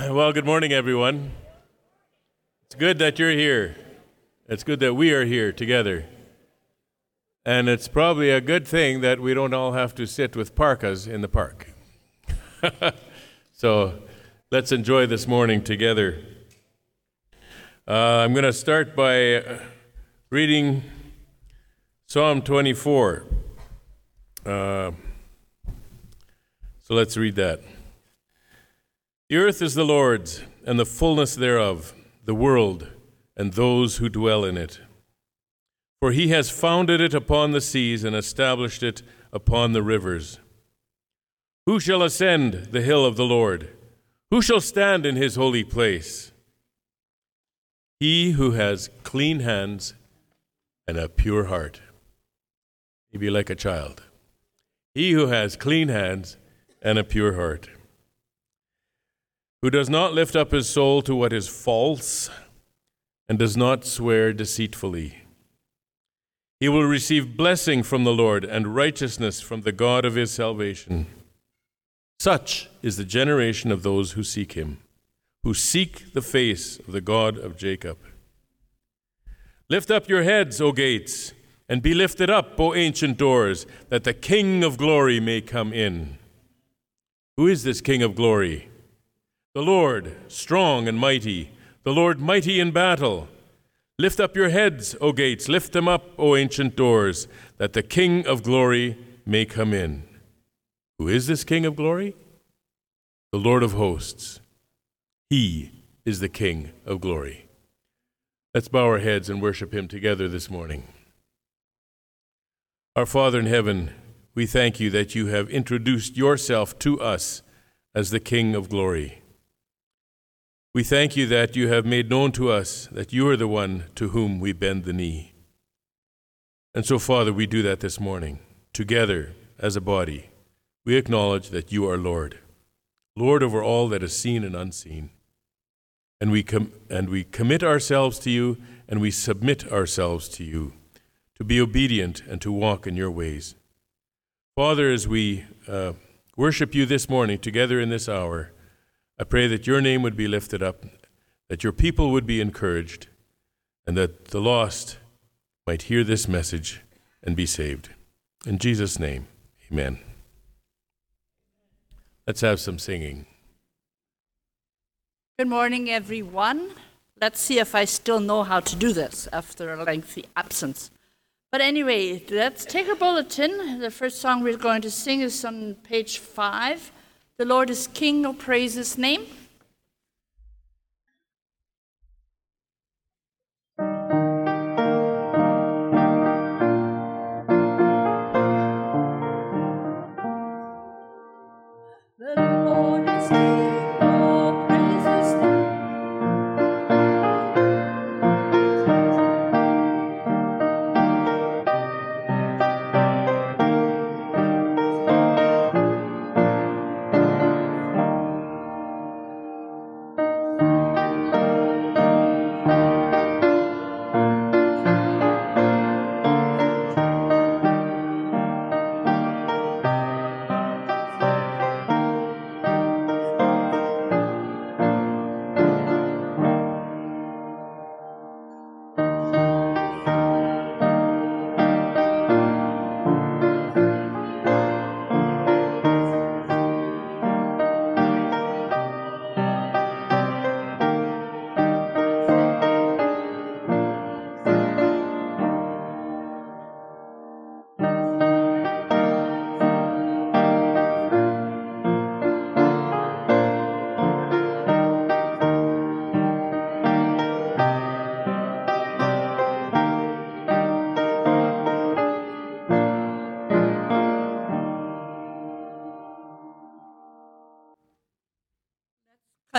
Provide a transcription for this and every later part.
Well, good morning, everyone. It's good that you're here. It's good that we are here together. And it's probably a good thing that we don't all have to sit with parkas in the park. so let's enjoy this morning together. Uh, I'm going to start by reading Psalm 24. Uh, so let's read that. The earth is the Lord's, and the fullness thereof, the world, and those who dwell in it. For he has founded it upon the seas and established it upon the rivers. Who shall ascend the hill of the Lord? Who shall stand in his holy place? He who has clean hands and a pure heart. He be like a child. He who has clean hands and a pure heart who does not lift up his soul to what is false and does not swear deceitfully. He will receive blessing from the Lord and righteousness from the God of his salvation. Such is the generation of those who seek him, who seek the face of the God of Jacob. Lift up your heads, O gates, and be lifted up, O ancient doors, that the King of glory may come in. Who is this King of glory? The Lord, strong and mighty, the Lord mighty in battle. Lift up your heads, O gates, lift them up, O ancient doors, that the King of glory may come in. Who is this King of glory? The Lord of hosts. He is the King of glory. Let's bow our heads and worship him together this morning. Our Father in heaven, we thank you that you have introduced yourself to us as the King of glory. We thank you that you have made known to us that you are the one to whom we bend the knee. And so, Father, we do that this morning, together as a body. We acknowledge that you are Lord, Lord over all that is seen and unseen. And we, com- and we commit ourselves to you and we submit ourselves to you to be obedient and to walk in your ways. Father, as we uh, worship you this morning together in this hour, I pray that your name would be lifted up, that your people would be encouraged, and that the lost might hear this message and be saved. In Jesus' name, amen. Let's have some singing. Good morning, everyone. Let's see if I still know how to do this after a lengthy absence. But anyway, let's take a bulletin. The first song we're going to sing is on page five. The Lord is King, oh praise his name.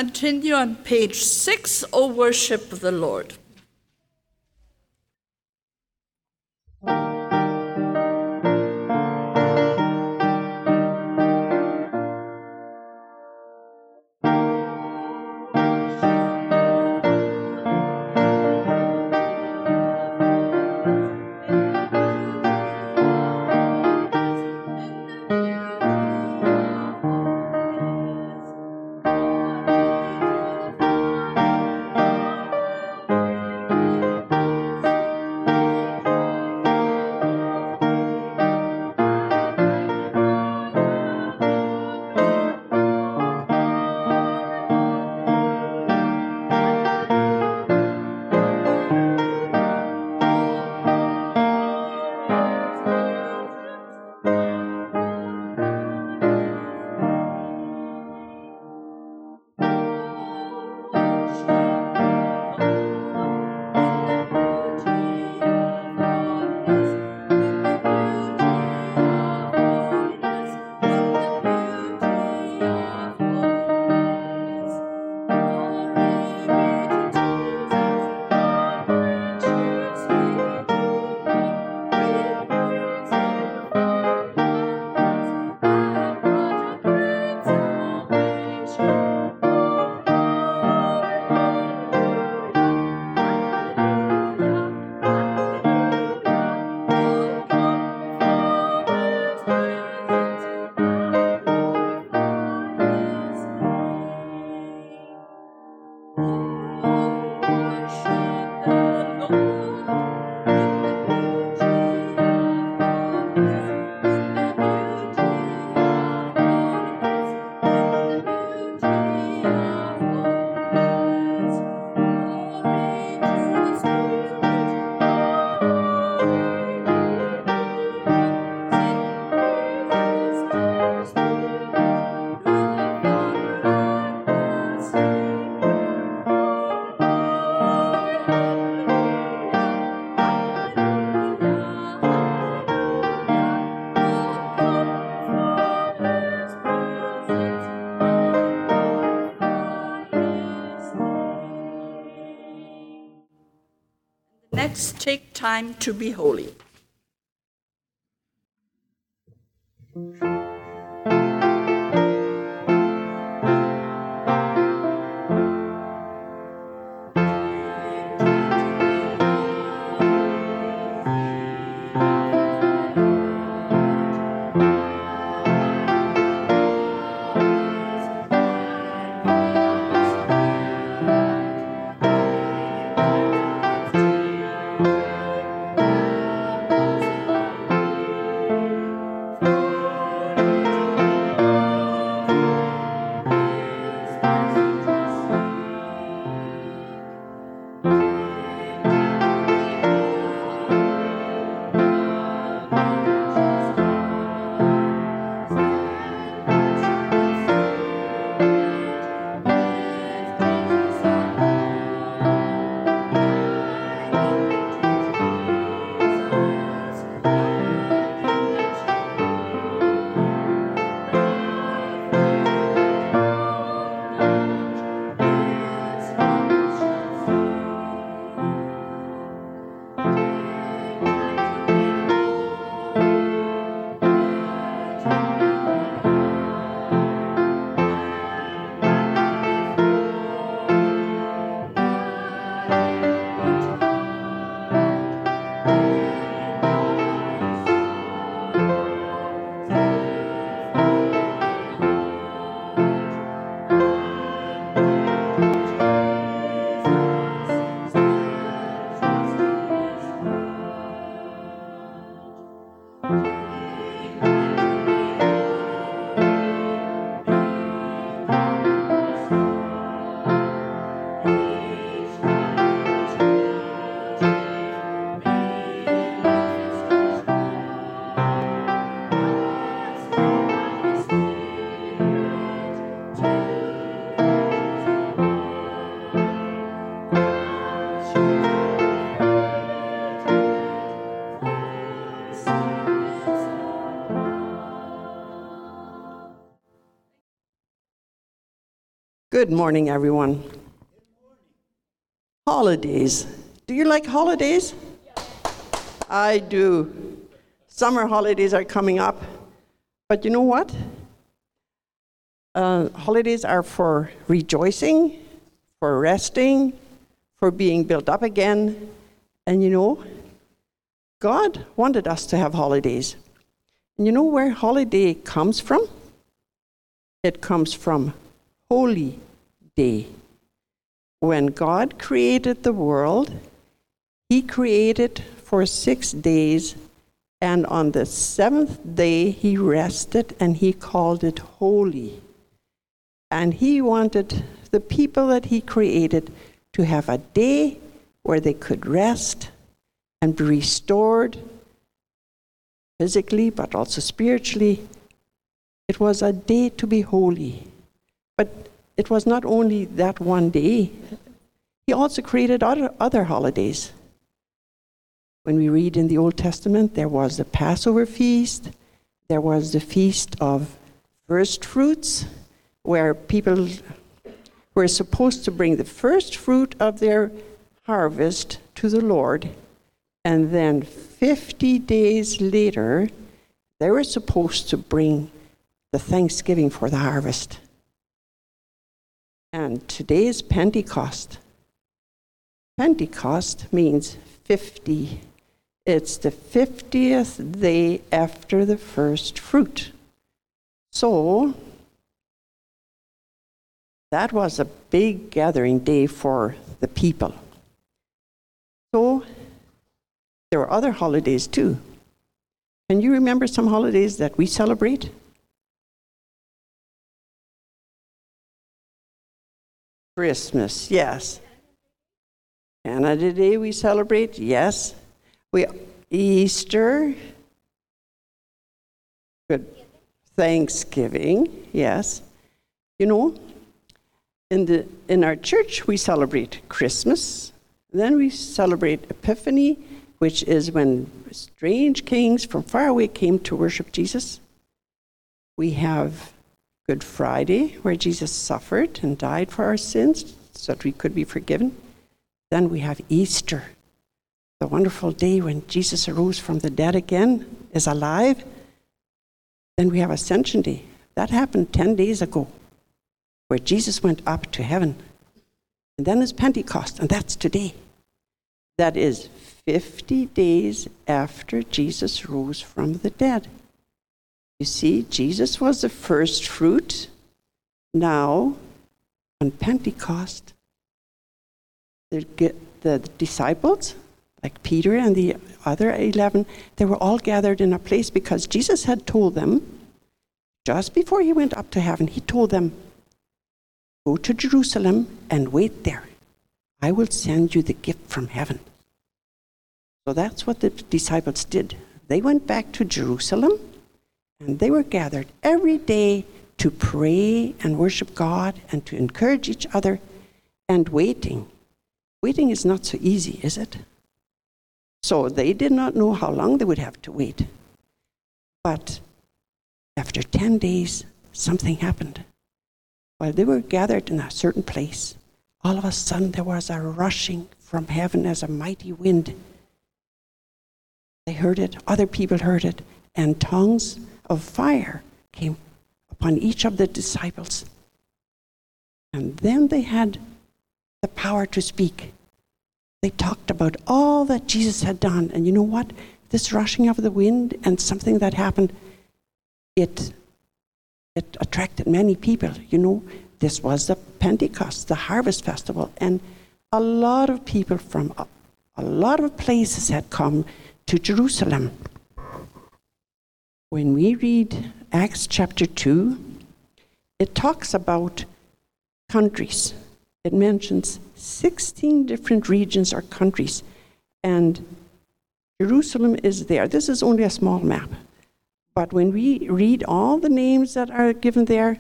Continue on page six, O worship the Lord. Time to be holy. Good morning, everyone. Holidays. Do you like holidays? I do. Summer holidays are coming up. But you know what? Uh, holidays are for rejoicing, for resting, for being built up again. And you know, God wanted us to have holidays. And you know where holiday comes from? It comes from holy day. When God created the world, He created for six days, and on the seventh day He rested and He called it holy. And He wanted the people that He created to have a day where they could rest and be restored physically, but also spiritually. It was a day to be holy. But it was not only that one day, he also created other, other holidays. When we read in the Old Testament, there was the Passover feast, there was the feast of first fruits, where people were supposed to bring the first fruit of their harvest to the Lord, and then 50 days later, they were supposed to bring the thanksgiving for the harvest. And today is Pentecost. Pentecost means 50. It's the 50th day after the first fruit. So, that was a big gathering day for the people. So, there are other holidays too. Can you remember some holidays that we celebrate? Christmas, yes. Canada Day we celebrate, yes. We Easter, good Thanksgiving, yes. You know, in the in our church we celebrate Christmas, then we celebrate Epiphany, which is when strange kings from far away came to worship Jesus. We have Good Friday, where Jesus suffered and died for our sins so that we could be forgiven. Then we have Easter, the wonderful day when Jesus arose from the dead again, is alive. Then we have Ascension Day. That happened 10 days ago, where Jesus went up to heaven. And then is Pentecost, and that's today. That is 50 days after Jesus rose from the dead. You see, Jesus was the first fruit. Now, on Pentecost, the, the disciples, like Peter and the other 11, they were all gathered in a place because Jesus had told them, just before he went up to heaven, he told them, Go to Jerusalem and wait there. I will send you the gift from heaven. So that's what the disciples did. They went back to Jerusalem and they were gathered every day to pray and worship God and to encourage each other and waiting. Waiting is not so easy, is it? So they did not know how long they would have to wait. But after 10 days, something happened. While they were gathered in a certain place, all of a sudden there was a rushing from heaven as a mighty wind. They heard it, other people heard it, and tongues of fire came upon each of the disciples. And then they had the power to speak. They talked about all that Jesus had done. And you know what? This rushing of the wind and something that happened, it it attracted many people. You know, this was the Pentecost, the harvest festival, and a lot of people from a, a lot of places had come to Jerusalem. When we read Acts chapter 2, it talks about countries. It mentions 16 different regions or countries, and Jerusalem is there. This is only a small map. But when we read all the names that are given there,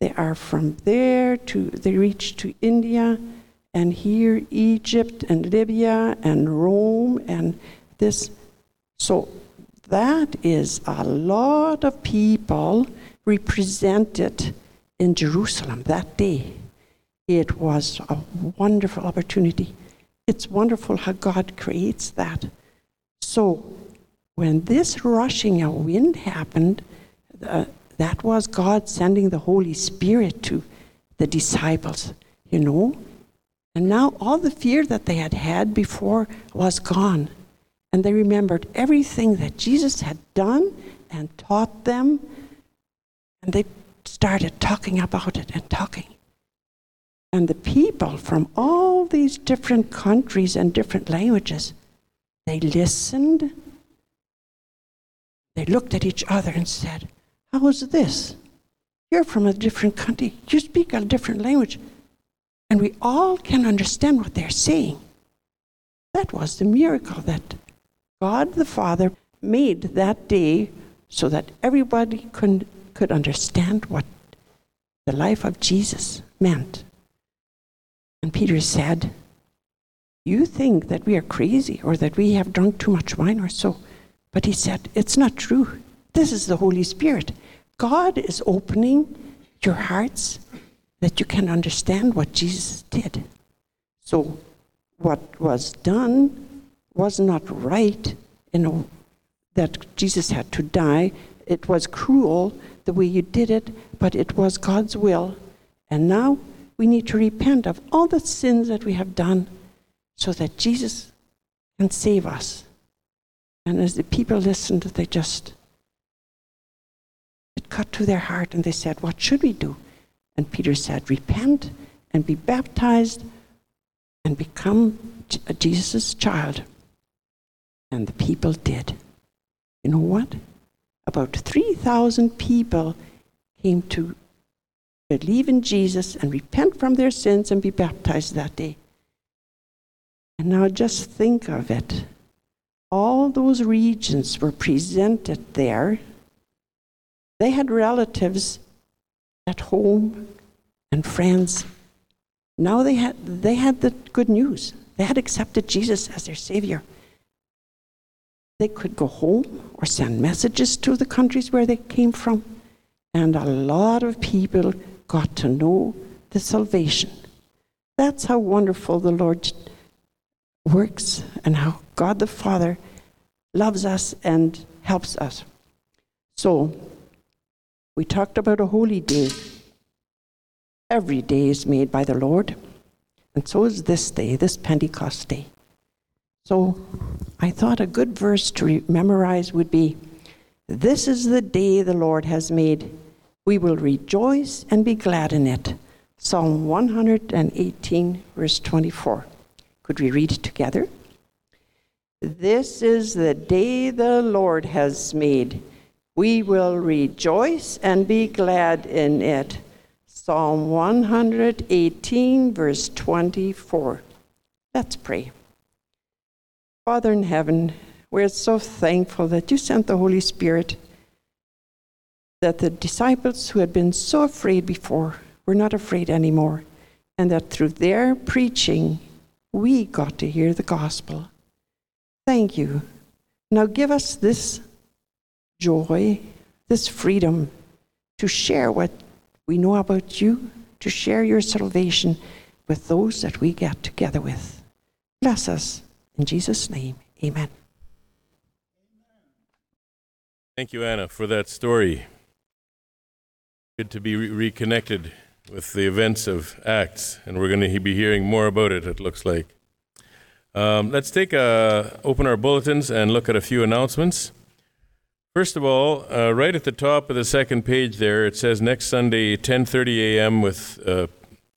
they are from there to, they reach to India, and here Egypt and Libya and Rome and this. So that is a lot of people represented in Jerusalem that day. It was a wonderful opportunity. It's wonderful how God creates that. So when this rushing of wind happened, uh, that was God sending the Holy Spirit to the disciples, you know. And now all the fear that they had had before was gone. And they remembered everything that Jesus had done and taught them. And they started talking about it and talking. And the people from all these different countries and different languages, they listened they looked at each other and said, How is this? You're from a different country. You speak a different language. And we all can understand what they're saying. That was the miracle that God the Father made that day so that everybody could, could understand what the life of Jesus meant. And Peter said, You think that we are crazy or that we have drunk too much wine or so. But he said, It's not true. This is the Holy Spirit. God is opening your hearts that you can understand what Jesus did. So, what was done was not right, you know, that Jesus had to die. It was cruel the way you did it, but it was God's will. And now we need to repent of all the sins that we have done so that Jesus can save us. And as the people listened, they just, it cut to their heart and they said, What should we do? And Peter said, Repent and be baptized and become Jesus' child. And the people did. You know what? About 3,000 people came to believe in Jesus and repent from their sins and be baptized that day. And now just think of it all those regions were presented there. They had relatives at home and friends. Now they had, they had the good news. They had accepted Jesus as their Savior. They could go home or send messages to the countries where they came from. And a lot of people got to know the salvation. That's how wonderful the Lord works and how God the Father loves us and helps us. So, we talked about a holy day. Every day is made by the Lord, and so is this day, this Pentecost day. So, I thought a good verse to re- memorize would be This is the day the Lord has made. We will rejoice and be glad in it. Psalm 118, verse 24. Could we read it together? This is the day the Lord has made. We will rejoice and be glad in it. Psalm 118, verse 24. Let's pray. Father in heaven, we're so thankful that you sent the Holy Spirit, that the disciples who had been so afraid before were not afraid anymore, and that through their preaching, we got to hear the gospel. Thank you. Now give us this joy, this freedom to share what we know about you, to share your salvation with those that we get together with. Bless us. In Jesus' name, amen. Thank you, Anna, for that story. Good to be re- reconnected with the events of Acts, and we're going to be hearing more about it, it looks like. Um, let's take a, open our bulletins and look at a few announcements. First of all, uh, right at the top of the second page there, it says next Sunday, 10:30 a.m. with uh,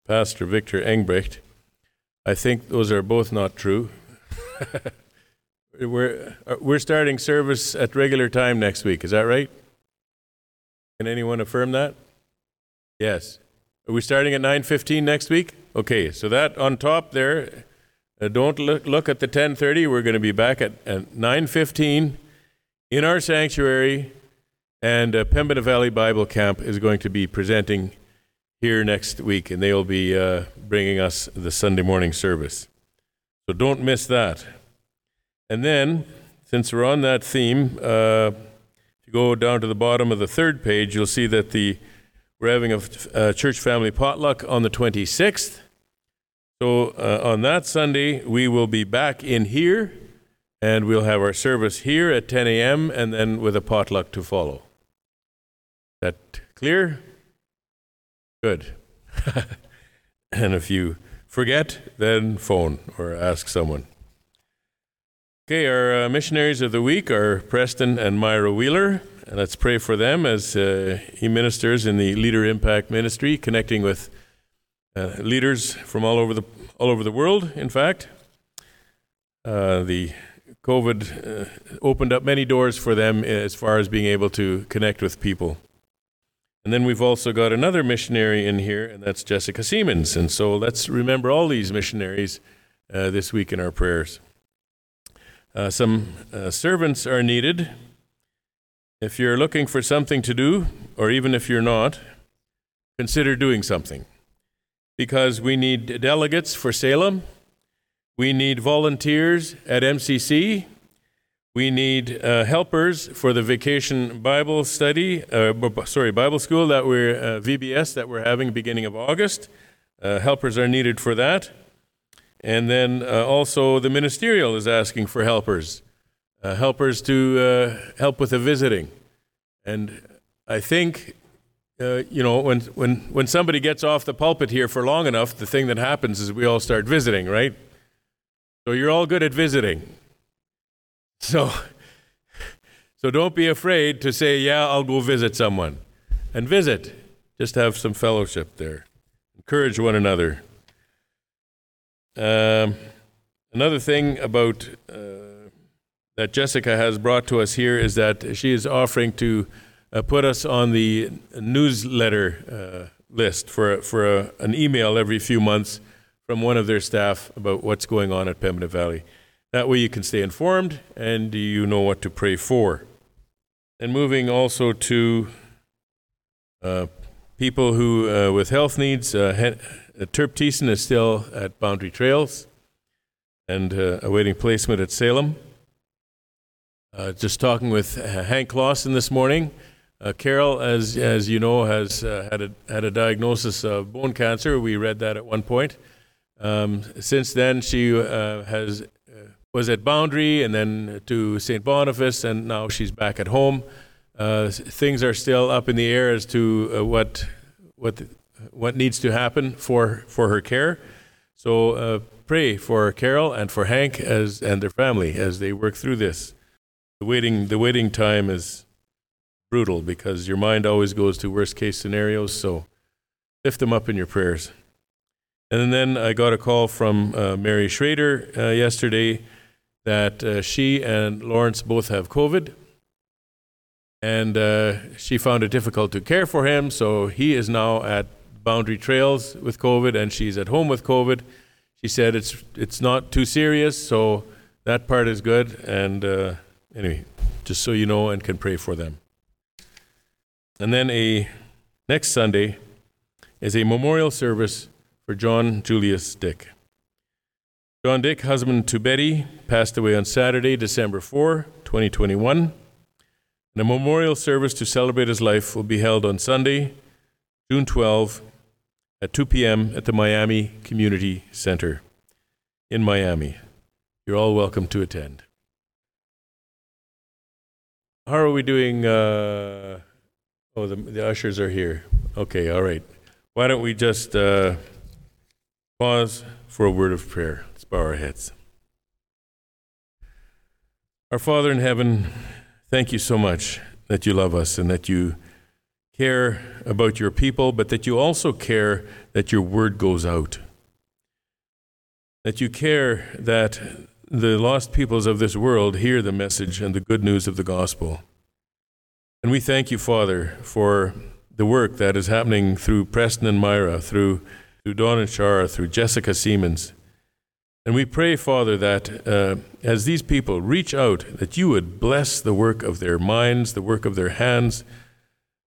Pastor Victor Engbrecht. I think those are both not true. we're uh, we're starting service at regular time next week. Is that right? Can anyone affirm that? Yes. Are we starting at 9:15 next week? Okay, so that on top there, uh, don't look, look at the 10:30. We're going to be back at, at 9:15 in our sanctuary, and uh, Pembina Valley Bible Camp is going to be presenting here next week, and they will be uh, bringing us the Sunday morning service. So don't miss that. And then, since we're on that theme, uh, if you go down to the bottom of the third page, you'll see that the we're having a, a church family potluck on the 26th. So uh, on that Sunday, we will be back in here, and we'll have our service here at 10 a.m. and then with a potluck to follow. That clear? Good. and if you forget, then phone or ask someone. Okay, our uh, missionaries of the week are Preston and Myra Wheeler. Let's pray for them as uh, he ministers in the Leader Impact Ministry, connecting with uh, leaders from all over the all over the world. In fact, uh, the COVID uh, opened up many doors for them as far as being able to connect with people. And then we've also got another missionary in here, and that's Jessica Siemens. And so let's remember all these missionaries uh, this week in our prayers. Uh, some uh, servants are needed. If you're looking for something to do, or even if you're not, consider doing something. Because we need delegates for Salem, we need volunteers at MCC, we need uh, helpers for the vacation Bible study, uh, sorry, Bible school that we're, uh, VBS that we're having beginning of August. Uh, helpers are needed for that. And then uh, also the ministerial is asking for helpers, uh, helpers to help with the visiting. And I think, you know, when, when, when somebody gets off the pulpit here for long enough, the thing that happens is we all start visiting, right? So you're all good at visiting. So, so don't be afraid to say, yeah, I'll go visit someone. And visit. Just have some fellowship there. Encourage one another. Um, another thing about uh, that Jessica has brought to us here is that she is offering to uh, put us on the newsletter uh, list for, for a, an email every few months from one of their staff about what's going on at Pembina Valley. That way you can stay informed and you know what to pray for. And moving also to uh, people who uh, with health needs, uh, uh Terp Thiessen is still at Boundary Trails and uh, awaiting placement at Salem. Uh, just talking with Hank Lawson this morning. Carol, as, as you know, has had, a, had a diagnosis of bone cancer. We read that at one point. Um, since then, she has was at Boundary and then to St. Boniface, and now she's back at home. Uh, things are still up in the air as to uh, what what what needs to happen for for her care. So uh, pray for Carol and for Hank as and their family as they work through this. The waiting the waiting time is brutal because your mind always goes to worst case scenarios. So lift them up in your prayers. And then I got a call from uh, Mary Schrader uh, yesterday that uh, she and Lawrence both have COVID. And uh, she found it difficult to care for him, so he is now at Boundary Trails with COVID, and she's at home with COVID. She said it's it's not too serious, so that part is good. And uh, anyway, just so you know, and can pray for them. And then a next Sunday is a memorial service for John Julius Dick. John Dick, husband to Betty, passed away on Saturday, December 4, 2021. And a memorial service to celebrate his life will be held on Sunday, June 12, at 2 p.m. at the Miami Community Center in Miami. You're all welcome to attend. How are we doing? Uh, oh, the, the ushers are here. Okay, all right. Why don't we just uh, pause for a word of prayer? Bow our heads. Our Father in heaven, thank you so much that you love us and that you care about your people, but that you also care that your word goes out. That you care that the lost peoples of this world hear the message and the good news of the gospel. And we thank you, Father, for the work that is happening through Preston and Myra, through, through Dawn and Shara, through Jessica Siemens. And we pray, Father, that uh, as these people reach out, that you would bless the work of their minds, the work of their hands,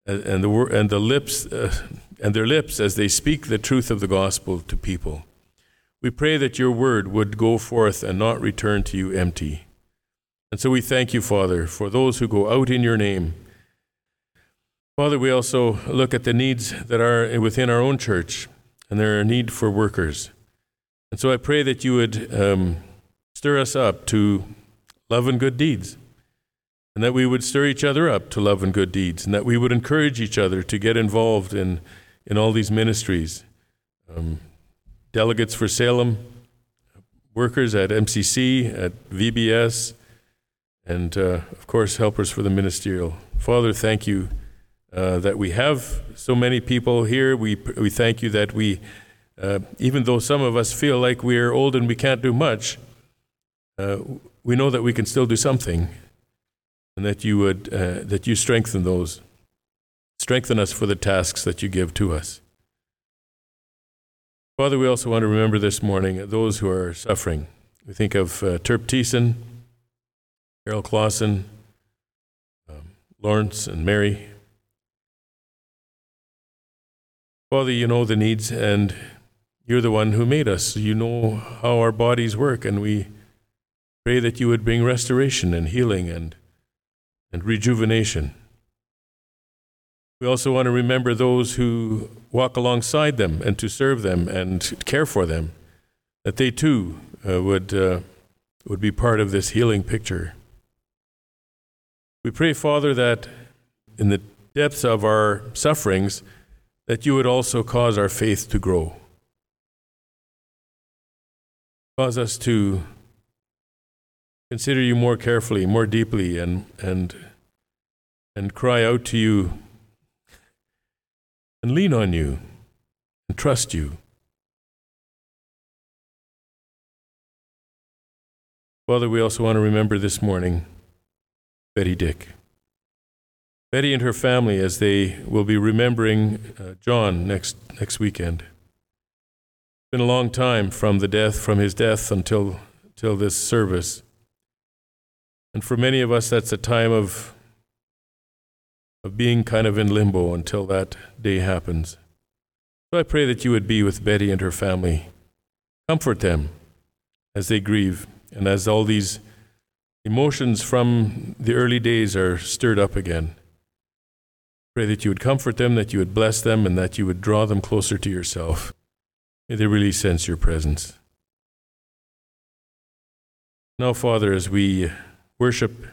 and the and the lips uh, and their lips as they speak the truth of the gospel to people. We pray that your word would go forth and not return to you empty. And so we thank you, Father, for those who go out in your name. Father, we also look at the needs that are within our own church, and there are need for workers. And so I pray that you would um, stir us up to love and good deeds and that we would stir each other up to love and good deeds, and that we would encourage each other to get involved in, in all these ministries. Um, delegates for Salem, workers at MCC, at VBS, and uh, of course, helpers for the ministerial. Father, thank you uh, that we have so many people here. We, we thank you that we, uh, even though some of us feel like we're old and we can't do much, uh, we know that we can still do something and that you would uh, that you strengthen those strengthen us for the tasks that you give to us. Father we also want to remember this morning those who are suffering. We think of uh, terp Thiessen, carol clausen um, lawrence and mary. Father you know the needs and you're the one who made us you know how our bodies work and we pray that you would bring restoration and healing and and rejuvenation. We also want to remember those who walk alongside them and to serve them and care for them, that they too uh, would, uh, would be part of this healing picture. We pray, Father, that in the depths of our sufferings, that you would also cause our faith to grow. Cause us to consider you more carefully, more deeply, and, and, and cry out to you and lean on you and trust you. Father, we also want to remember this morning Betty Dick. Betty and her family as they will be remembering uh, John next, next weekend. Been a long time from the death, from his death until, until this service. And for many of us, that's a time of, of being kind of in limbo until that day happens. So I pray that you would be with Betty and her family. Comfort them as they grieve and as all these emotions from the early days are stirred up again. Pray that you would comfort them, that you would bless them, and that you would draw them closer to yourself. May they really sense your presence. Now, Father, as we worship,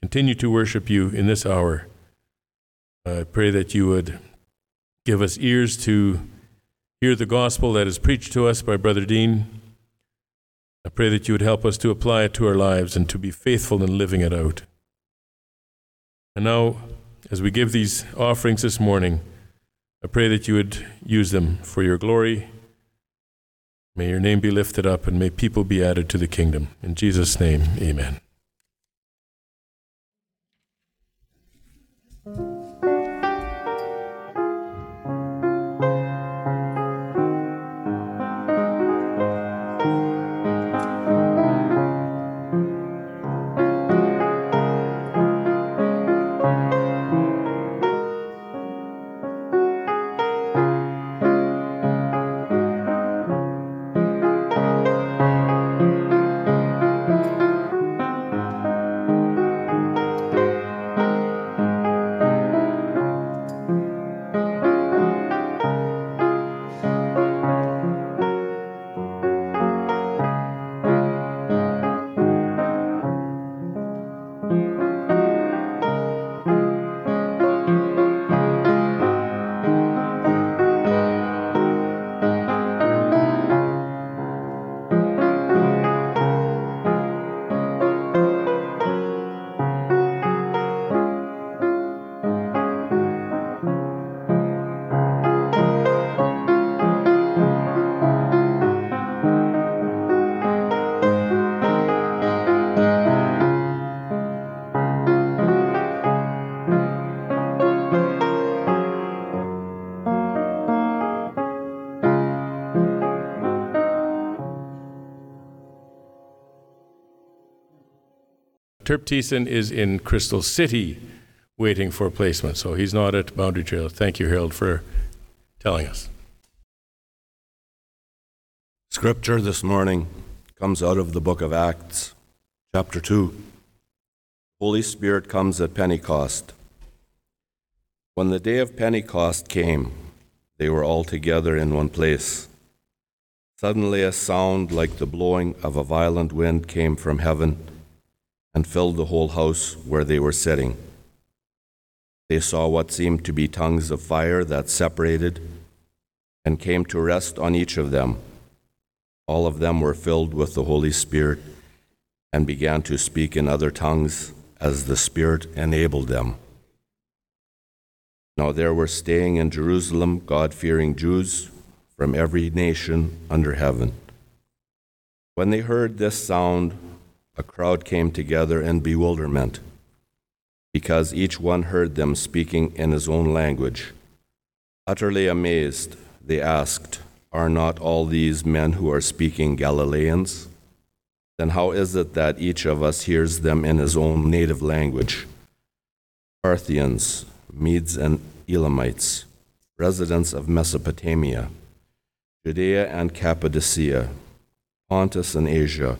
continue to worship you in this hour, I pray that you would give us ears to hear the gospel that is preached to us by Brother Dean. I pray that you would help us to apply it to our lives and to be faithful in living it out. And now, as we give these offerings this morning, I pray that you would use them for your glory. May your name be lifted up and may people be added to the kingdom. In Jesus' name, amen. Terp Thiessen is in Crystal City waiting for placement, so he's not at Boundary Trail. Thank you, Harold, for telling us. Scripture this morning comes out of the book of Acts, chapter 2. Holy Spirit comes at Pentecost. When the day of Pentecost came, they were all together in one place. Suddenly, a sound like the blowing of a violent wind came from heaven and filled the whole house where they were sitting. They saw what seemed to be tongues of fire that separated and came to rest on each of them. All of them were filled with the Holy Spirit and began to speak in other tongues as the Spirit enabled them. Now there were staying in Jerusalem God fearing Jews from every nation under heaven. When they heard this sound, a crowd came together in bewilderment because each one heard them speaking in his own language. Utterly amazed, they asked, Are not all these men who are speaking Galileans? Then how is it that each of us hears them in his own native language? Parthians, Medes and Elamites, residents of Mesopotamia, Judea and Cappadocia, Pontus and Asia,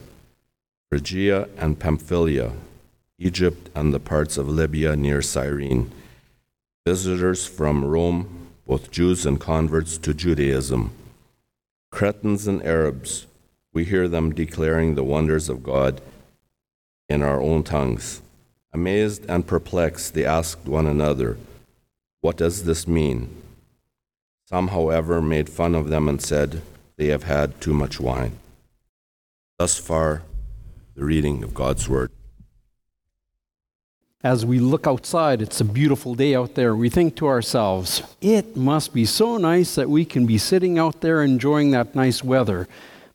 Phrygia and Pamphylia, Egypt and the parts of Libya near Cyrene, visitors from Rome, both Jews and converts to Judaism, Cretans and Arabs, we hear them declaring the wonders of God in our own tongues. Amazed and perplexed, they asked one another, What does this mean? Some, however, made fun of them and said, They have had too much wine. Thus far, the reading of God's Word. As we look outside, it's a beautiful day out there. We think to ourselves, it must be so nice that we can be sitting out there enjoying that nice weather.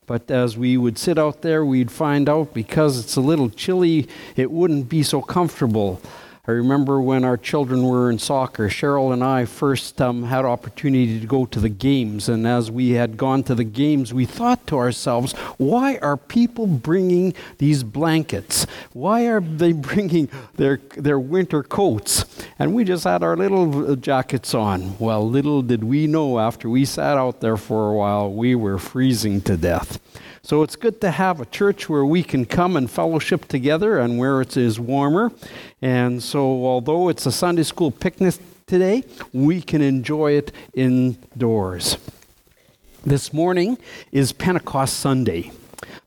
But as we would sit out there, we'd find out because it's a little chilly, it wouldn't be so comfortable. I remember when our children were in soccer, Cheryl and I first um, had opportunity to go to the games. And as we had gone to the games, we thought to ourselves, why are people bringing these blankets? Why are they bringing their, their winter coats? And we just had our little uh, jackets on. Well, little did we know after we sat out there for a while, we were freezing to death. So it's good to have a church where we can come and fellowship together and where it is warmer. And so, although it's a Sunday school picnic today, we can enjoy it indoors. This morning is Pentecost Sunday.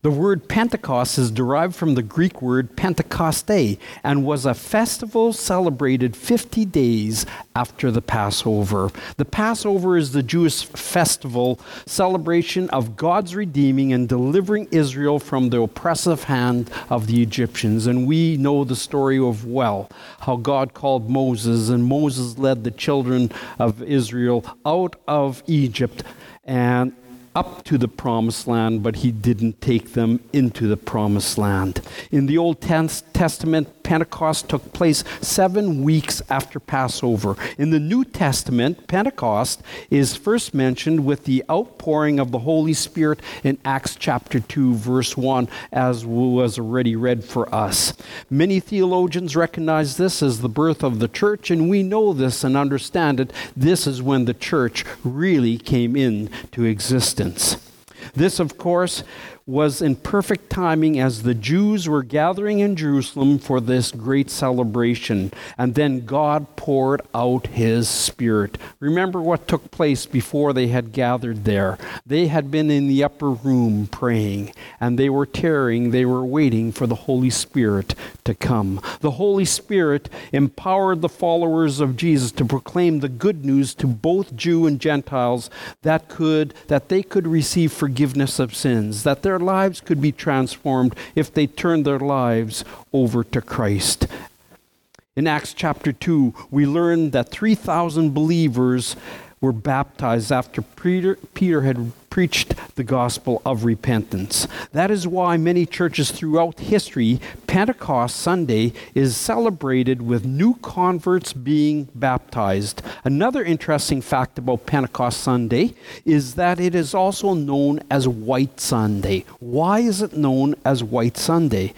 The word Pentecost is derived from the Greek word Pentecoste and was a festival celebrated 50 days after the Passover. The Passover is the Jewish festival celebration of God's redeeming and delivering Israel from the oppressive hand of the Egyptians. And we know the story of well how God called Moses, and Moses led the children of Israel out of Egypt and up to the promised land, but he didn't take them into the promised land. In the Old Testament, Pentecost took place seven weeks after Passover. In the New Testament, Pentecost is first mentioned with the outpouring of the Holy Spirit in Acts chapter 2, verse 1, as was already read for us. Many theologians recognize this as the birth of the church, and we know this and understand it. This is when the church really came into existence. This, of course, was in perfect timing as the Jews were gathering in Jerusalem for this great celebration. And then God poured out his Spirit. Remember what took place before they had gathered there. They had been in the upper room praying, and they were tearing, they were waiting for the Holy Spirit to come. The Holy Spirit empowered the followers of Jesus to proclaim the good news to both Jew and Gentiles that could that they could receive forgiveness of sins, that their lives could be transformed if they turned their lives over to Christ. In Acts chapter 2, we learn that 3,000 believers were baptized after Peter, Peter had preached the gospel of repentance. That is why many churches throughout history, Pentecost Sunday is celebrated with new converts being baptized. Another interesting fact about Pentecost Sunday is that it is also known as White Sunday. Why is it known as White Sunday?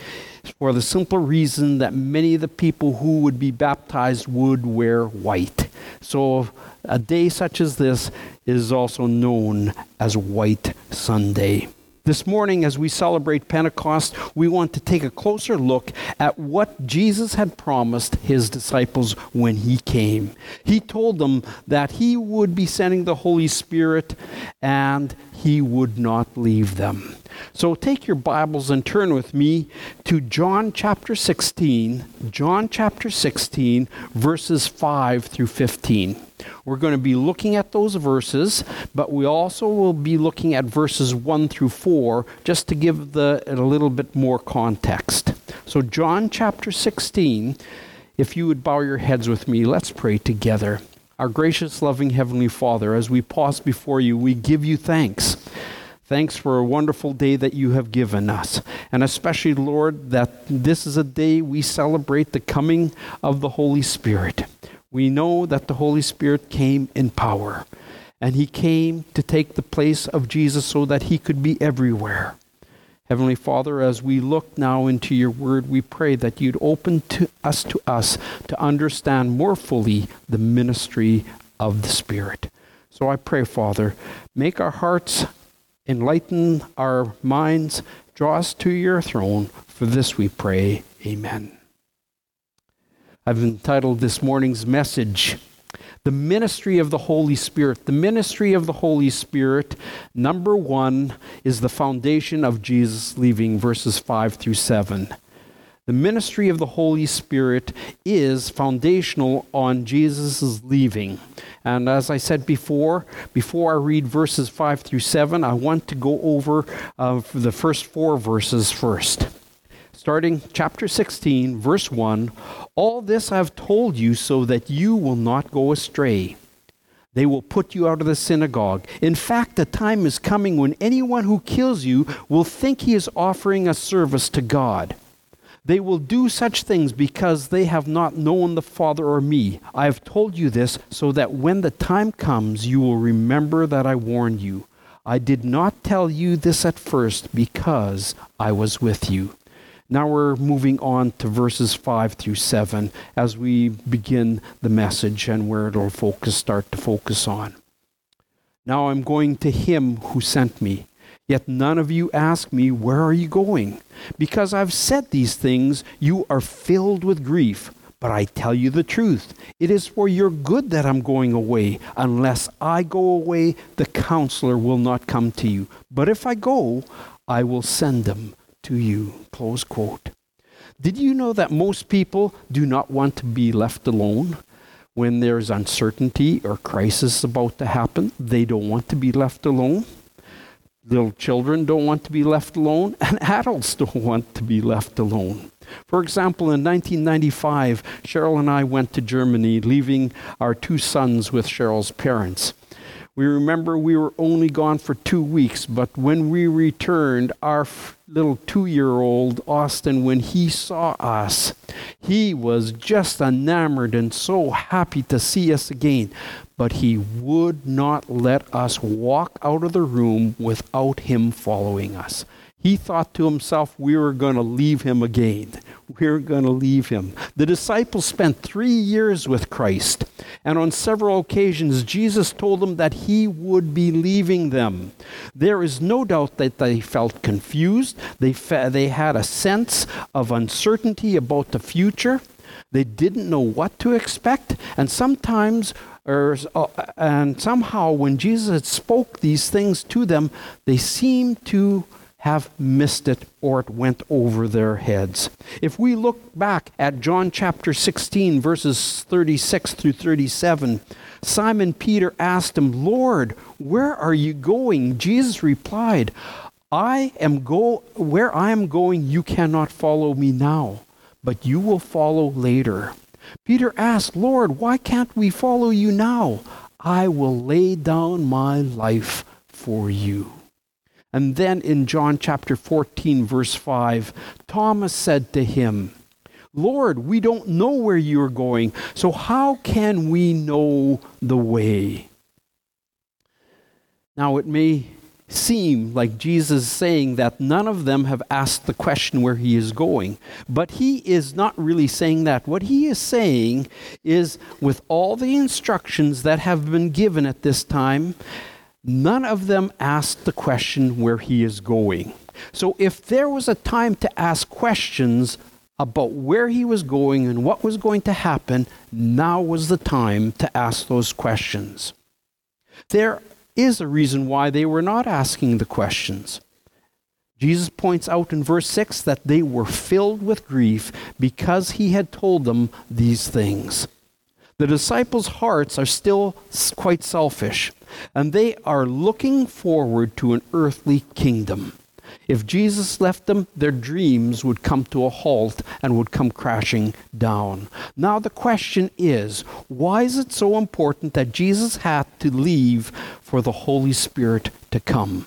For the simple reason that many of the people who would be baptized would wear white. So a day such as this is also known as White Sunday. This morning, as we celebrate Pentecost, we want to take a closer look at what Jesus had promised his disciples when he came. He told them that he would be sending the Holy Spirit and he would not leave them. So take your Bibles and turn with me to John chapter 16, John chapter 16, verses 5 through 15. We're going to be looking at those verses, but we also will be looking at verses 1 through 4 just to give the, a little bit more context. So, John chapter 16, if you would bow your heads with me, let's pray together. Our gracious, loving Heavenly Father, as we pause before you, we give you thanks. Thanks for a wonderful day that you have given us. And especially, Lord, that this is a day we celebrate the coming of the Holy Spirit we know that the Holy Spirit came in power. And he came to take the place of Jesus so that he could be everywhere. Heavenly Father, as we look now into your word, we pray that you'd open to us to us to understand more fully the ministry of the Spirit. So I pray, Father, make our hearts, enlighten our minds, draw us to your throne. For this we pray. Amen. I've entitled this morning's message, The Ministry of the Holy Spirit. The ministry of the Holy Spirit, number one, is the foundation of Jesus leaving, verses 5 through 7. The ministry of the Holy Spirit is foundational on Jesus' leaving. And as I said before, before I read verses 5 through 7, I want to go over uh, the first four verses first starting chapter 16, verse 1 All this I've told you so that you will not go astray. They will put you out of the synagogue. In fact, the time is coming when anyone who kills you will think he is offering a service to God. They will do such things because they have not known the Father or me. I have told you this so that when the time comes, you will remember that I warned you. I did not tell you this at first because I was with you. Now we're moving on to verses 5 through 7 as we begin the message and where it'll focus, start to focus on. Now I'm going to him who sent me. Yet none of you ask me, Where are you going? Because I've said these things, you are filled with grief. But I tell you the truth. It is for your good that I'm going away. Unless I go away, the counselor will not come to you. But if I go, I will send them to you. Close quote. Did you know that most people do not want to be left alone? When there's uncertainty or crisis about to happen, they don't want to be left alone. Little children don't want to be left alone, and adults don't want to be left alone. For example, in 1995, Cheryl and I went to Germany, leaving our two sons with Cheryl's parents. We remember we were only gone for two weeks, but when we returned, our little two year old Austin, when he saw us, he was just enamored and so happy to see us again. But he would not let us walk out of the room without him following us. He thought to himself, we were going to leave him again. We're going to leave him. The disciples spent three years with Christ, and on several occasions, Jesus told them that he would be leaving them. There is no doubt that they felt confused. They, fe- they had a sense of uncertainty about the future. They didn't know what to expect, and sometimes uh, and somehow when Jesus spoke these things to them, they seemed to have missed it or it went over their heads. If we look back at John chapter 16, verses 36 through 37, Simon Peter asked him, Lord, where are you going? Jesus replied, I am go where I am going, you cannot follow me now, but you will follow later. Peter asked, Lord, why can't we follow you now? I will lay down my life for you. And then in John chapter 14, verse 5, Thomas said to him, Lord, we don't know where you are going, so how can we know the way? Now, it may seem like Jesus saying that none of them have asked the question where he is going, but he is not really saying that. What he is saying is, with all the instructions that have been given at this time, None of them asked the question where he is going. So if there was a time to ask questions about where he was going and what was going to happen, now was the time to ask those questions. There is a reason why they were not asking the questions. Jesus points out in verse 6 that they were filled with grief because he had told them these things. The disciples' hearts are still quite selfish, and they are looking forward to an earthly kingdom. If Jesus left them, their dreams would come to a halt and would come crashing down. Now, the question is why is it so important that Jesus had to leave for the Holy Spirit to come?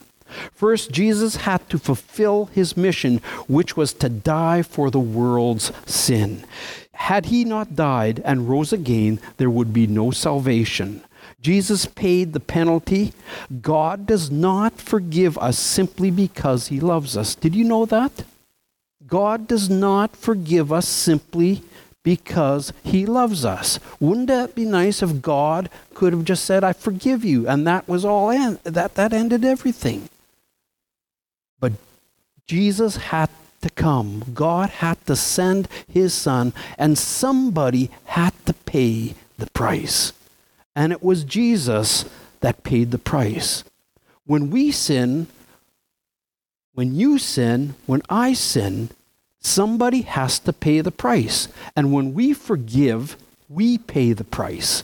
First, Jesus had to fulfill his mission, which was to die for the world's sin. Had he not died and rose again, there would be no salvation. Jesus paid the penalty. God does not forgive us simply because he loves us. Did you know that? God does not forgive us simply because he loves us. Wouldn't that be nice if God could have just said, I forgive you, and that was all, en- that, that ended everything? But Jesus had to come. God had to send his son, and somebody had to pay the price. And it was Jesus that paid the price. When we sin, when you sin, when I sin, somebody has to pay the price. And when we forgive, we pay the price.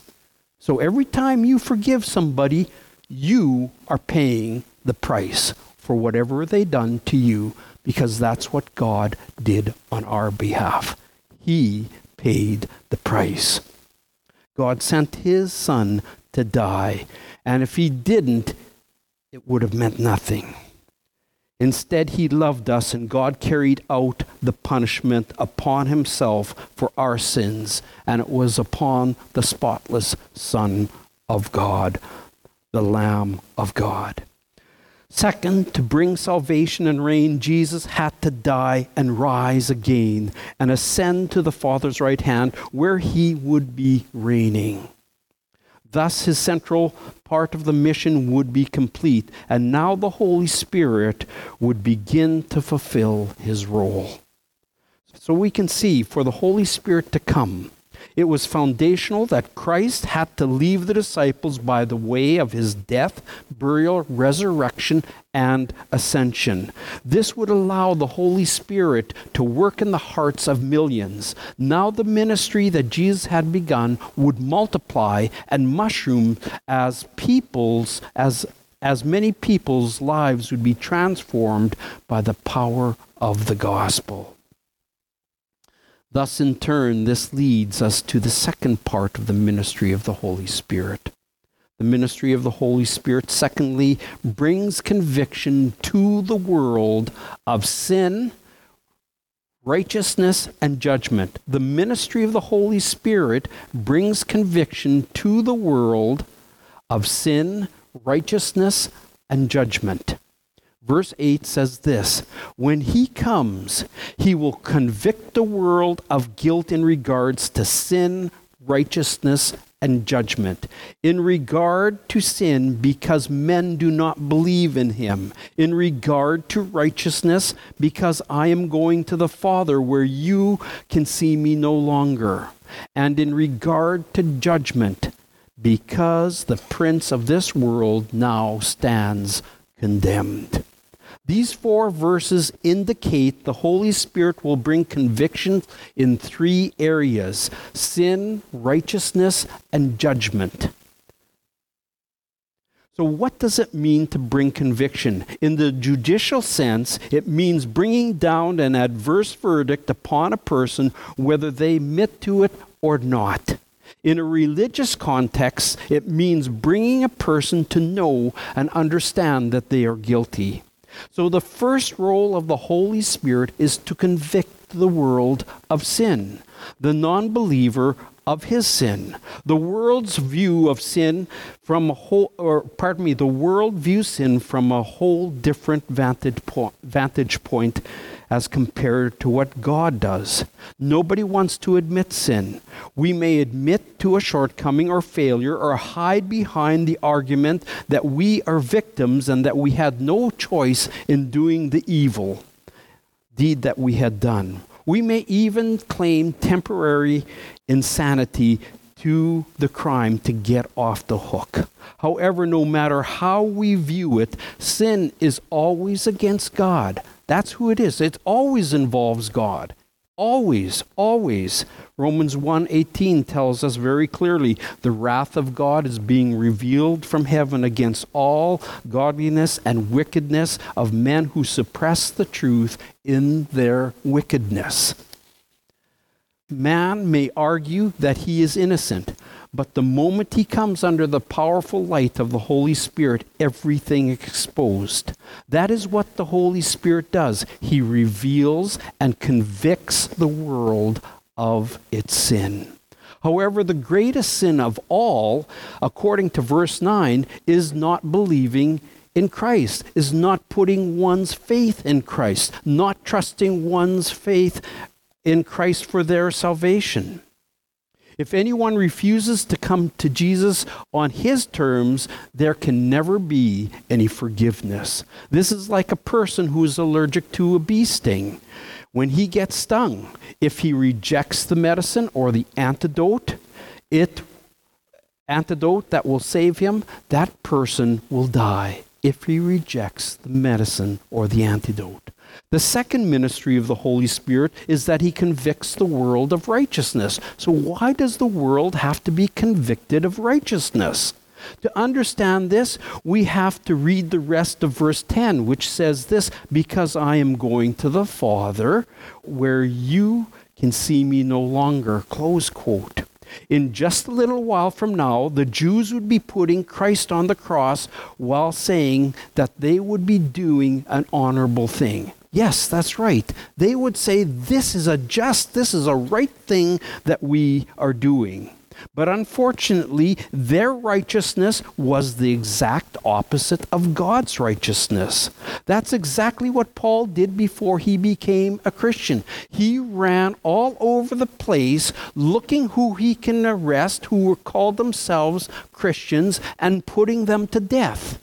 So every time you forgive somebody, you are paying the price for whatever they done to you because that's what God did on our behalf. He paid the price. God sent his son to die, and if he didn't, it would have meant nothing. Instead, he loved us, and God carried out the punishment upon himself for our sins, and it was upon the spotless Son of God, the Lamb of God. Second, to bring salvation and reign, Jesus had to die and rise again and ascend to the Father's right hand where he would be reigning. Thus, his central part of the mission would be complete, and now the Holy Spirit would begin to fulfill his role. So we can see for the Holy Spirit to come, It was foundational that Christ had to leave the disciples by the way of his death, burial, resurrection, and ascension. This would allow the Holy Spirit to work in the hearts of millions. Now, the ministry that Jesus had begun would multiply and mushroom as people's, as as many people's lives would be transformed by the power of the gospel. Thus, in turn, this leads us to the second part of the ministry of the Holy Spirit. The ministry of the Holy Spirit, secondly, brings conviction to the world of sin, righteousness, and judgment. The ministry of the Holy Spirit brings conviction to the world of sin, righteousness, and judgment. Verse 8 says this When he comes, he will convict the world of guilt in regards to sin, righteousness, and judgment. In regard to sin, because men do not believe in him. In regard to righteousness, because I am going to the Father where you can see me no longer. And in regard to judgment, because the prince of this world now stands condemned. These four verses indicate the Holy Spirit will bring conviction in three areas sin, righteousness, and judgment. So, what does it mean to bring conviction? In the judicial sense, it means bringing down an adverse verdict upon a person, whether they admit to it or not. In a religious context, it means bringing a person to know and understand that they are guilty. So, the first role of the Holy Spirit is to convict the world of sin, the non believer of his sin. The world's view of sin from a whole, or pardon me, the world views sin from a whole different vantage, vantage point as compared to what God does. Nobody wants to admit sin. We may admit to a shortcoming or failure or hide behind the argument that we are victims and that we had no choice in doing the evil deed that we had done. We may even claim temporary insanity to the crime to get off the hook. However, no matter how we view it, sin is always against God. That's who it is. It always involves God. Always, always. Romans 1:18 tells us very clearly, the wrath of God is being revealed from heaven against all godliness and wickedness of men who suppress the truth in their wickedness. Man may argue that he is innocent, but the moment he comes under the powerful light of the Holy Spirit, everything exposed. That is what the Holy Spirit does. He reveals and convicts the world of its sin. However, the greatest sin of all, according to verse 9, is not believing in Christ, is not putting one's faith in Christ, not trusting one's faith in Christ for their salvation. If anyone refuses to come to Jesus on his terms, there can never be any forgiveness. This is like a person who is allergic to a bee sting. When he gets stung, if he rejects the medicine or the antidote, it antidote that will save him, that person will die if he rejects the medicine or the antidote. The second ministry of the Holy Spirit is that he convicts the world of righteousness. So, why does the world have to be convicted of righteousness? To understand this, we have to read the rest of verse 10, which says this Because I am going to the Father, where you can see me no longer. Close quote. In just a little while from now, the Jews would be putting Christ on the cross while saying that they would be doing an honorable thing. Yes, that's right. They would say, This is a just, this is a right thing that we are doing. But unfortunately, their righteousness was the exact opposite of God's righteousness. That's exactly what Paul did before he became a Christian. He ran all over the place looking who he can arrest who were called themselves Christians and putting them to death.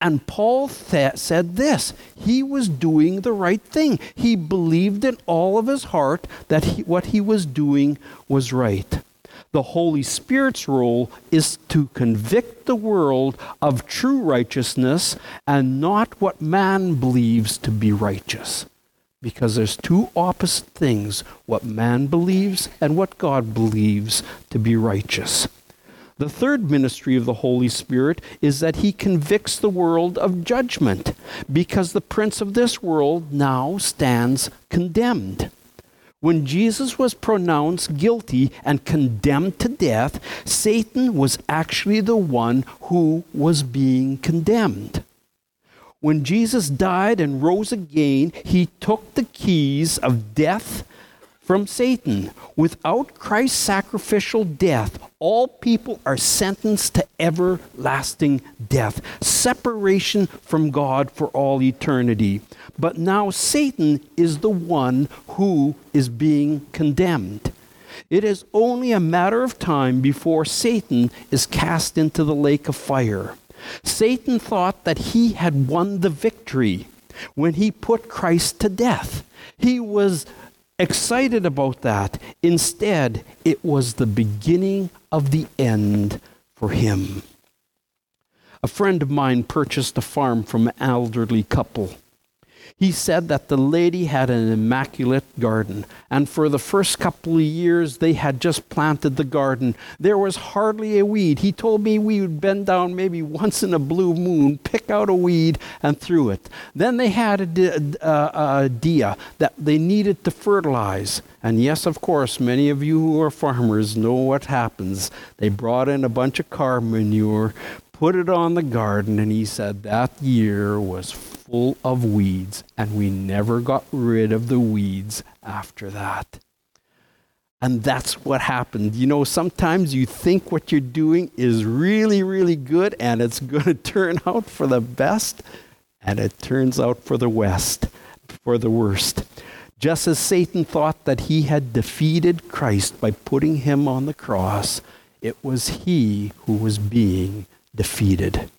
And Paul th- said this he was doing the right thing. He believed in all of his heart that he, what he was doing was right. The Holy Spirit's role is to convict the world of true righteousness and not what man believes to be righteous. Because there's two opposite things what man believes and what God believes to be righteous. The third ministry of the Holy Spirit is that he convicts the world of judgment because the prince of this world now stands condemned. When Jesus was pronounced guilty and condemned to death, Satan was actually the one who was being condemned. When Jesus died and rose again, he took the keys of death from Satan. Without Christ's sacrificial death, all people are sentenced to everlasting death, separation from God for all eternity. But now Satan is the one who is being condemned. It is only a matter of time before Satan is cast into the lake of fire. Satan thought that he had won the victory when he put Christ to death. He was excited about that. Instead, it was the beginning of the end for him. A friend of mine purchased a farm from an elderly couple. He said that the lady had an immaculate garden, and for the first couple of years they had just planted the garden. There was hardly a weed. He told me we would bend down maybe once in a blue moon, pick out a weed, and threw it. Then they had a, a, a dia that they needed to fertilize. And yes, of course, many of you who are farmers know what happens. They brought in a bunch of car manure, put it on the garden, and he said that year was full of weeds, and we never got rid of the weeds after that. And that's what happened. You know, sometimes you think what you're doing is really, really good and it's going to turn out for the best, and it turns out for the west, for the worst. Just as Satan thought that he had defeated Christ by putting him on the cross, it was he who was being defeated.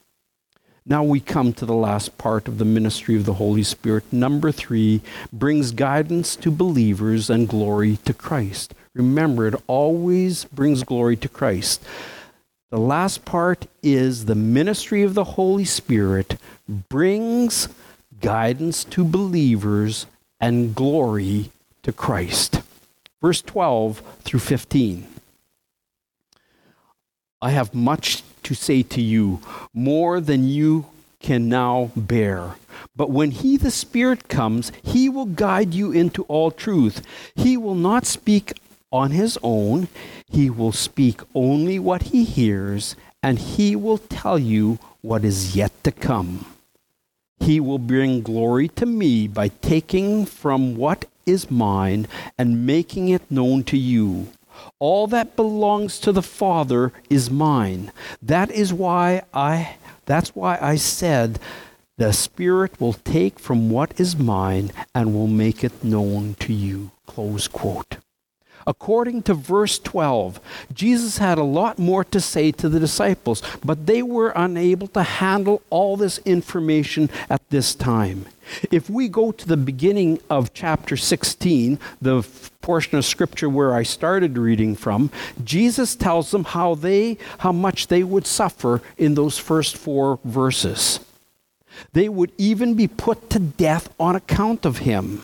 Now we come to the last part of the ministry of the Holy Spirit. Number three brings guidance to believers and glory to Christ. Remember, it always brings glory to Christ. The last part is the ministry of the Holy Spirit brings guidance to believers and glory to Christ. Verse 12 through 15. I have much to say to you, more than you can now bear. But when He, the Spirit, comes, He will guide you into all truth. He will not speak on His own, He will speak only what He hears, and He will tell you what is yet to come. He will bring glory to me by taking from what is mine and making it known to you. All that belongs to the Father is mine. That is why I that's why I said the Spirit will take from what is mine and will make it known to you. Close quote. According to verse 12, Jesus had a lot more to say to the disciples, but they were unable to handle all this information at this time. If we go to the beginning of chapter 16, the portion of scripture where I started reading from, Jesus tells them how they how much they would suffer in those first 4 verses. They would even be put to death on account of him.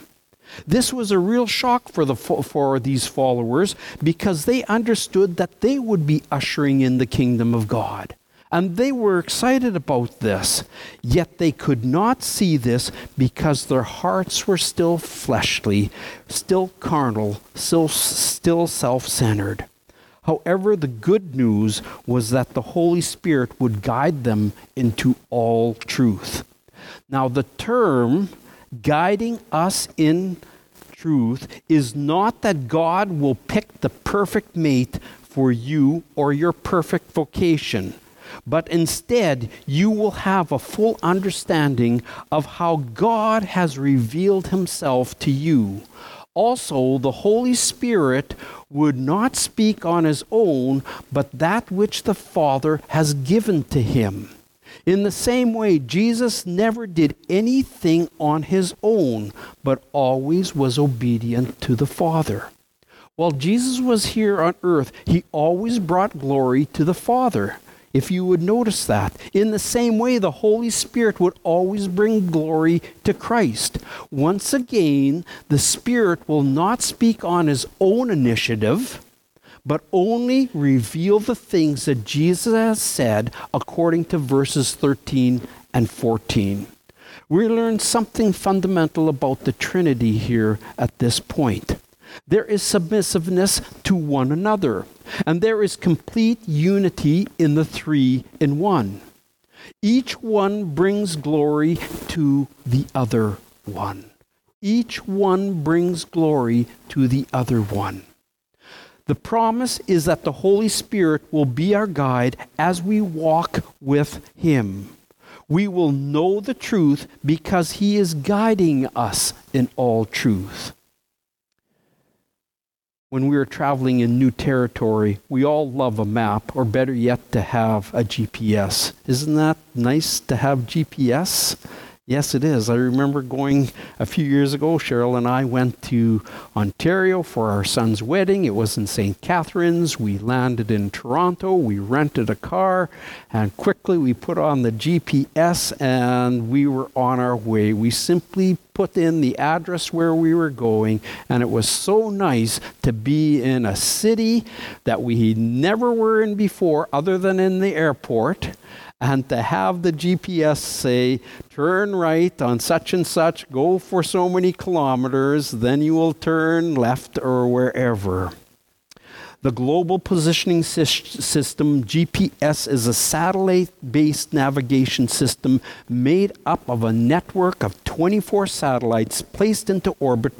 This was a real shock for, the, for these followers because they understood that they would be ushering in the kingdom of God. And they were excited about this, yet they could not see this because their hearts were still fleshly, still carnal, still, still self centered. However, the good news was that the Holy Spirit would guide them into all truth. Now, the term guiding us in truth is not that God will pick the perfect mate for you or your perfect vocation, but instead you will have a full understanding of how God has revealed himself to you. Also, the Holy Spirit would not speak on his own, but that which the Father has given to him. In the same way, Jesus never did anything on his own, but always was obedient to the Father. While Jesus was here on earth, he always brought glory to the Father. If you would notice that. In the same way, the Holy Spirit would always bring glory to Christ. Once again, the Spirit will not speak on his own initiative but only reveal the things that Jesus has said according to verses 13 and 14. We learn something fundamental about the Trinity here at this point. There is submissiveness to one another, and there is complete unity in the three in one. Each one brings glory to the other one. Each one brings glory to the other one. The promise is that the Holy Spirit will be our guide as we walk with Him. We will know the truth because He is guiding us in all truth. When we are traveling in new territory, we all love a map, or better yet, to have a GPS. Isn't that nice to have GPS? Yes, it is. I remember going a few years ago. Cheryl and I went to Ontario for our son's wedding. It was in St. Catharines. We landed in Toronto. We rented a car, and quickly we put on the GPS and we were on our way. We simply put in the address where we were going, and it was so nice to be in a city that we never were in before, other than in the airport and to have the GPS say, turn right on such and such, go for so many kilometers, then you will turn left or wherever. The Global Positioning System, GPS, is a satellite based navigation system made up of a network of 24 satellites placed into orbit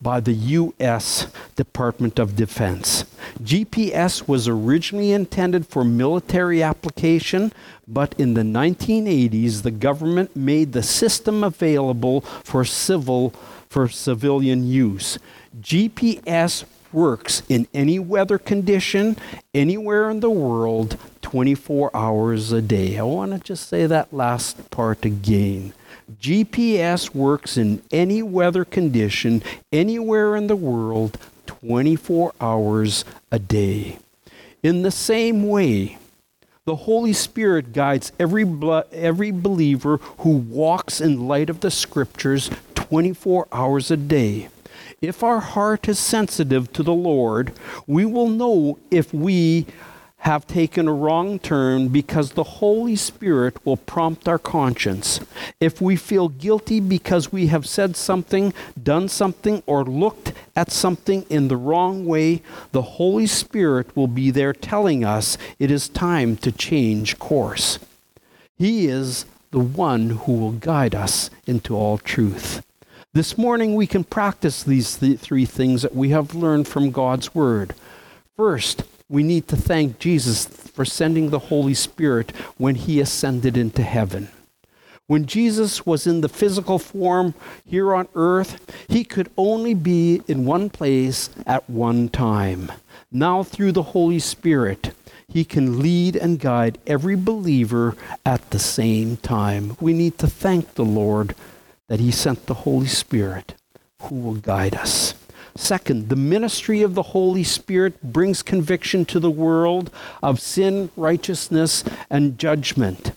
by the U.S. Department of Defense. GPS was originally intended for military application, but in the 1980s, the government made the system available for civil for civilian use. GPS works in any weather condition, anywhere in the world, 24 hours a day. I want to just say that last part again. GPS works in any weather condition, anywhere in the world, 24 hours a day. In the same way, the Holy Spirit guides every, every believer who walks in light of the Scriptures 24 hours a day. If our heart is sensitive to the Lord, we will know if we have taken a wrong turn because the Holy Spirit will prompt our conscience. If we feel guilty because we have said something, done something, or looked at something in the wrong way, the Holy Spirit will be there telling us it is time to change course. He is the one who will guide us into all truth. This morning, we can practice these th- three things that we have learned from God's Word. First, we need to thank Jesus for sending the Holy Spirit when he ascended into heaven. When Jesus was in the physical form here on earth, he could only be in one place at one time. Now, through the Holy Spirit, he can lead and guide every believer at the same time. We need to thank the Lord that he sent the Holy Spirit who will guide us. Second, the ministry of the Holy Spirit brings conviction to the world of sin, righteousness, and judgment.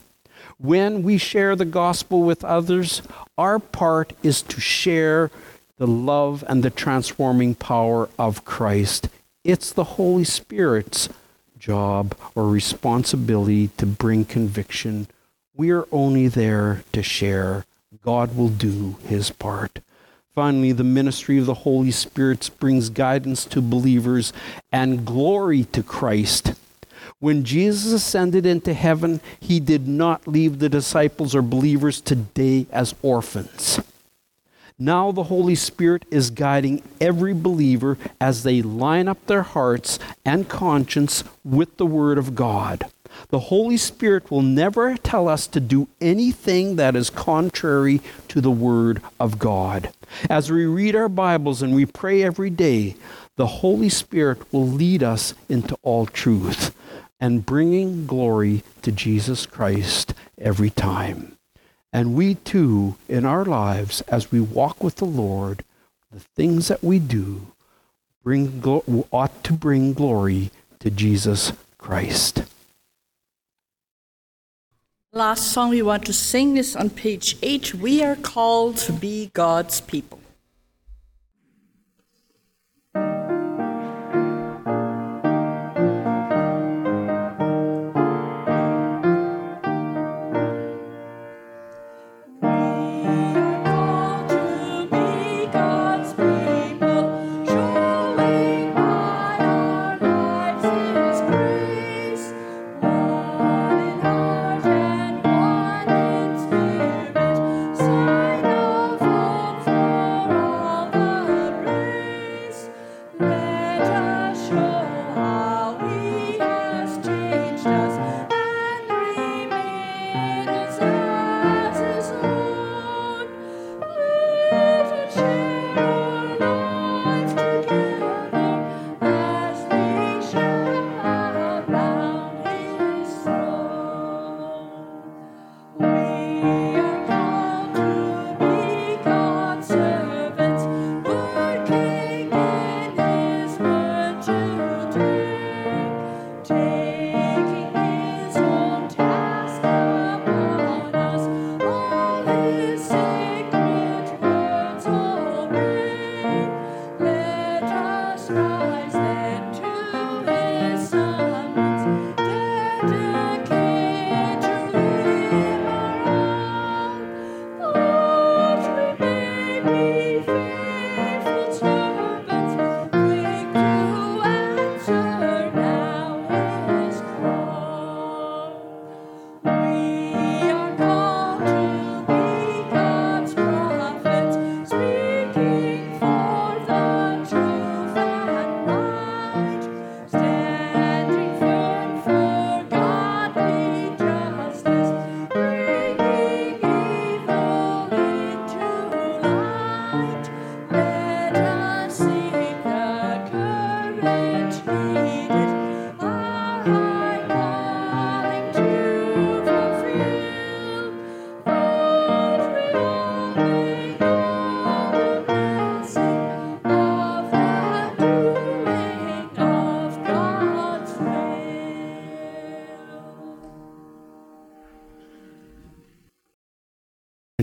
When we share the gospel with others, our part is to share the love and the transforming power of Christ. It's the Holy Spirit's job or responsibility to bring conviction. We are only there to share. God will do his part. Finally, the ministry of the Holy Spirit brings guidance to believers and glory to Christ. When Jesus ascended into heaven, he did not leave the disciples or believers today as orphans. Now the Holy Spirit is guiding every believer as they line up their hearts and conscience with the Word of God. The Holy Spirit will never tell us to do anything that is contrary to the Word of God. As we read our Bibles and we pray every day, the Holy Spirit will lead us into all truth. and bringing glory to Jesus Christ every time. And we too, in our lives, as we walk with the Lord, the things that we do bring ought to bring glory to Jesus Christ. Last song we want to sing is on page 8. We are called to be God's people.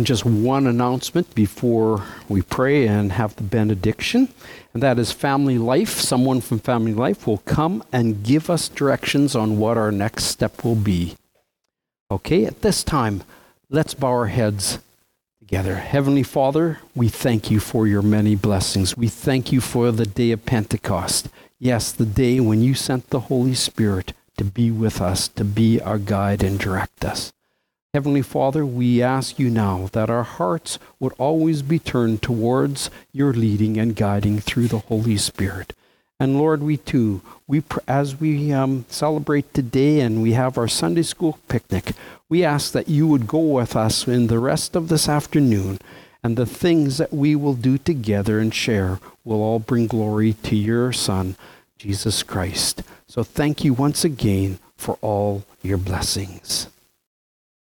Just one announcement before we pray and have the benediction, and that is Family Life. Someone from Family Life will come and give us directions on what our next step will be. Okay, at this time, let's bow our heads together. Heavenly Father, we thank you for your many blessings. We thank you for the day of Pentecost. Yes, the day when you sent the Holy Spirit to be with us, to be our guide and direct us. Heavenly Father, we ask you now that our hearts would always be turned towards your leading and guiding through the Holy Spirit. And Lord, we too, we as we um, celebrate today and we have our Sunday school picnic, we ask that you would go with us in the rest of this afternoon, and the things that we will do together and share will all bring glory to your Son, Jesus Christ. So thank you once again for all your blessings